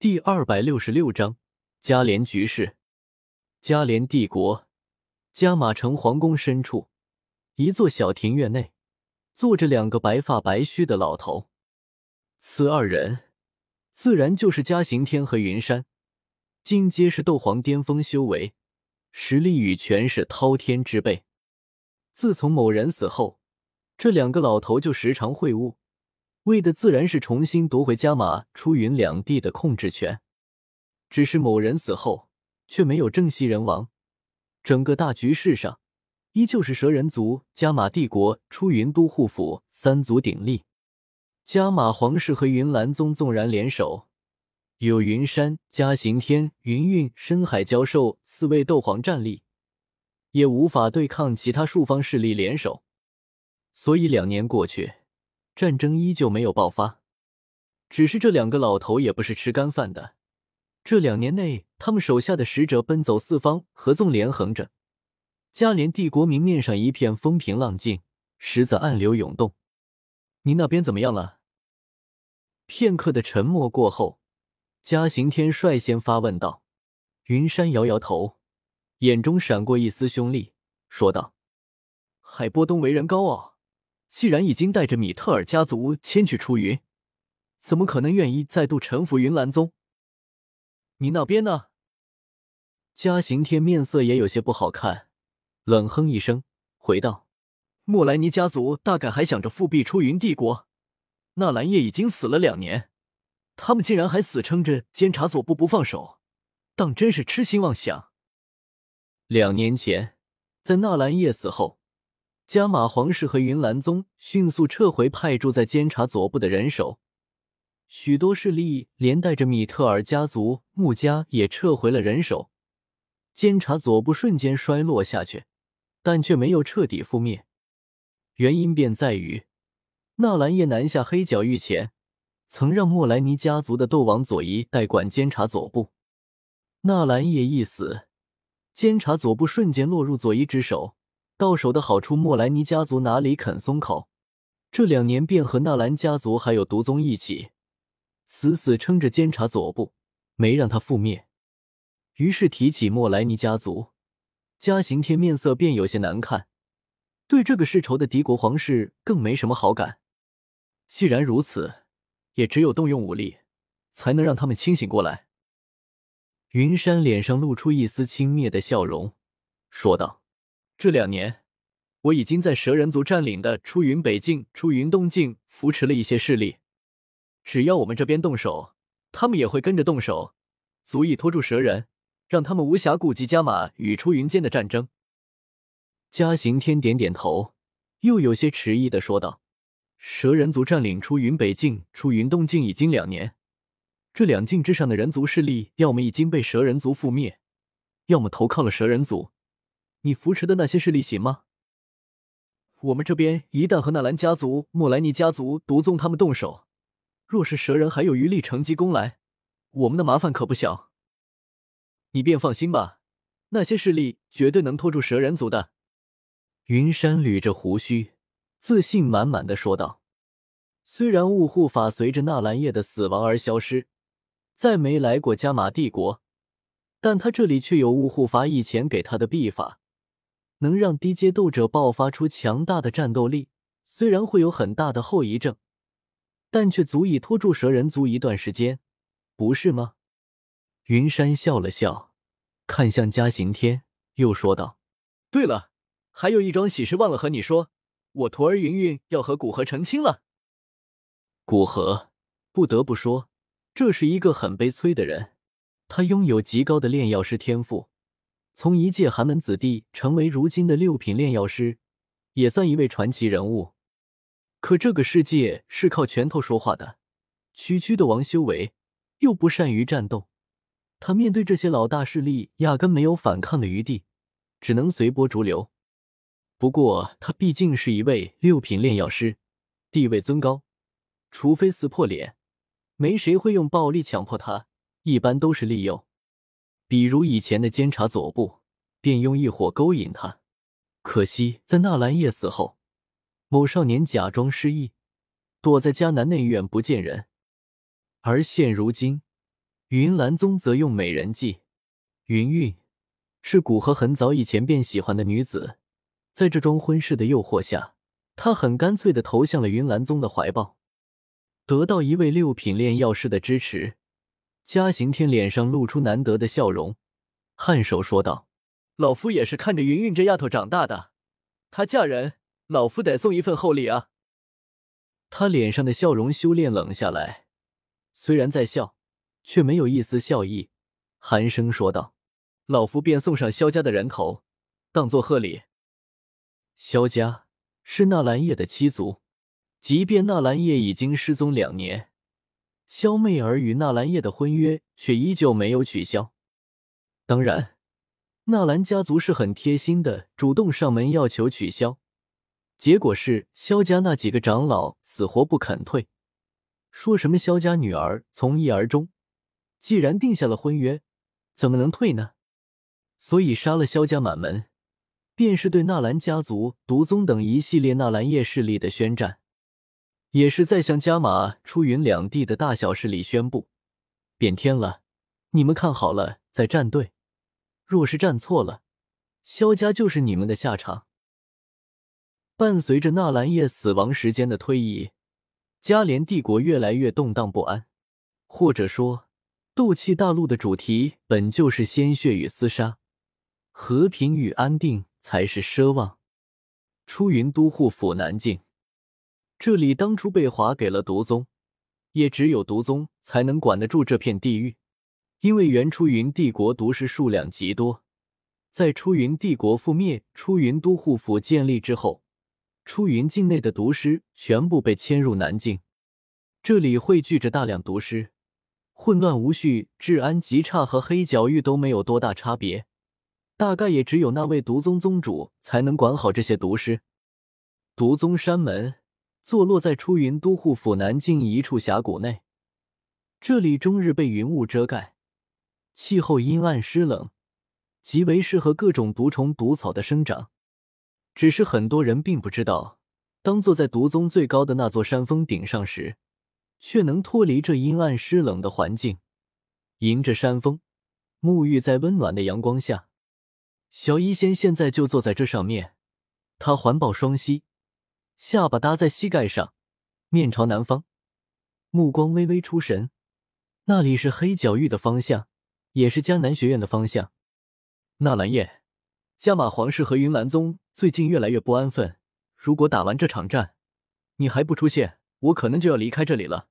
第二百六十六章加连局势。加连帝国加马城皇宫深处，一座小庭院内，坐着两个白发白须的老头。此二人自然就是嘉刑天和云山，今皆是斗皇巅峰修为，实力与权势滔天之辈。自从某人死后，这两个老头就时常会晤。为的自然是重新夺回加马、出云两地的控制权。只是某人死后，却没有正西人王，整个大局势上，依旧是蛇人族、加马帝国、出云都护府三足鼎立。加马皇室和云岚宗纵然联手，有云山、嘉刑天、云韵、深海教授四位斗皇战力，也无法对抗其他数方势力联手。所以两年过去。战争依旧没有爆发，只是这两个老头也不是吃干饭的。这两年内，他们手下的使者奔走四方，合纵连横着，加连帝国明面上一片风平浪静，实则暗流涌动。你那边怎么样了？片刻的沉默过后，嘉刑天率先发问道。云山摇摇头，眼中闪过一丝凶厉，说道：“海波东为人高傲。”既然已经带着米特尔家族迁去出云，怎么可能愿意再度臣服云岚宗？你那边呢？嘉刑天面色也有些不好看，冷哼一声，回道：“莫莱尼家族大概还想着复辟出云帝国。纳兰叶已经死了两年，他们竟然还死撑着监察左部不放手，当真是痴心妄想。两年前，在纳兰叶死后。”加马皇室和云岚宗迅速撤回派驻在监察左部的人手，许多势力连带着米特尔家族、穆家也撤回了人手，监察左部瞬间衰落下去，但却没有彻底覆灭。原因便在于纳兰叶南下黑角域前，曾让莫莱尼家族的斗王佐伊代管监察左部。纳兰叶一死，监察左部瞬间落入佐伊之手。到手的好处，莫莱尼家族哪里肯松口？这两年便和纳兰家族还有毒宗一起，死死撑着监察左部，没让他覆灭。于是提起莫莱尼家族，嘉刑天面色便有些难看，对这个世仇的敌国皇室更没什么好感。既然如此，也只有动用武力，才能让他们清醒过来。云山脸上露出一丝轻蔑的笑容，说道。这两年，我已经在蛇人族占领的出云北境、出云东境扶持了一些势力。只要我们这边动手，他们也会跟着动手，足以拖住蛇人，让他们无暇顾及加马与出云间的战争。嘉刑天点点头，又有些迟疑的说道：“蛇人族占领出云北境、出云东境已经两年，这两境之上的人族势力，要么已经被蛇人族覆灭，要么投靠了蛇人族。”你扶持的那些势力行吗？我们这边一旦和纳兰家族、莫莱尼家族、毒宗他们动手，若是蛇人还有余力乘机攻来，我们的麻烦可不小。你便放心吧，那些势力绝对能拖住蛇人族的。云山捋着胡须，自信满满的说道：“虽然雾护法随着纳兰叶的死亡而消失，再没来过加玛帝国，但他这里却有雾护法以前给他的秘法。”能让低阶斗者爆发出强大的战斗力，虽然会有很大的后遗症，但却足以拖住蛇人族一段时间，不是吗？云山笑了笑，看向嘉行天，又说道：“对了，还有一桩喜事忘了和你说，我徒儿云云要和古河成亲了。古河，不得不说，这是一个很悲催的人，他拥有极高的炼药师天赋。”从一介寒门子弟成为如今的六品炼药师，也算一位传奇人物。可这个世界是靠拳头说话的，区区的王修为又不善于战斗，他面对这些老大势力，压根没有反抗的余地，只能随波逐流。不过他毕竟是一位六品炼药师，地位尊高，除非撕破脸，没谁会用暴力强迫他，一般都是利诱。比如以前的监察左部，便用异火勾引他。可惜在纳兰叶死后，某少年假装失忆，躲在迦南内院不见人。而现如今，云岚宗则用美人计。云韵是古河很早以前便喜欢的女子，在这桩婚事的诱惑下，他很干脆的投向了云岚宗的怀抱。得到一位六品炼药师的支持，嘉行天脸上露出难得的笑容，颔首说道：“老夫也是看着云云这丫头长大的，她嫁人，老夫得送一份厚礼啊。”他脸上的笑容修炼冷下来，虽然在笑，却没有一丝笑意，寒声说道：“老夫便送上萧家的人头，当做贺礼。”萧家是纳兰叶的七族。即便纳兰叶已经失踪两年，萧媚儿与纳兰叶的婚约却依旧没有取消。当然，纳兰家族是很贴心的，主动上门要求取消。结果是萧家那几个长老死活不肯退，说什么萧家女儿从一而终，既然定下了婚约，怎么能退呢？所以杀了萧家满门，便是对纳兰家族、毒宗等一系列纳兰叶势力的宣战。也是在向加马、出云两地的大小势力宣布：变天了，你们看好了再站队。若是站错了，萧家就是你们的下场。伴随着纳兰叶死亡时间的推移，加连帝国越来越动荡不安。或者说，斗气大陆的主题本就是鲜血与厮杀，和平与安定才是奢望。出云都护府南境。这里当初被划给了毒宗，也只有毒宗才能管得住这片地域。因为原出云帝国毒师数量极多，在出云帝国覆灭、出云都护府建立之后，出云境内的毒师全部被迁入南境。这里汇聚着大量毒师，混乱无序，治安极差，和黑角域都没有多大差别。大概也只有那位毒宗宗主才能管好这些毒师。毒宗山门。坐落在出云都护府南境一处峡谷内，这里终日被云雾遮盖，气候阴暗湿冷，极为适合各种毒虫毒草的生长。只是很多人并不知道，当坐在毒宗最高的那座山峰顶上时，却能脱离这阴暗湿冷的环境，迎着山峰，沐浴在温暖的阳光下。小医仙现在就坐在这上面，他环抱双膝。下巴搭在膝盖上，面朝南方，目光微微出神。那里是黑角域的方向，也是江南学院的方向。纳兰叶，加马皇室和云岚宗最近越来越不安分。如果打完这场战，你还不出现，我可能就要离开这里了。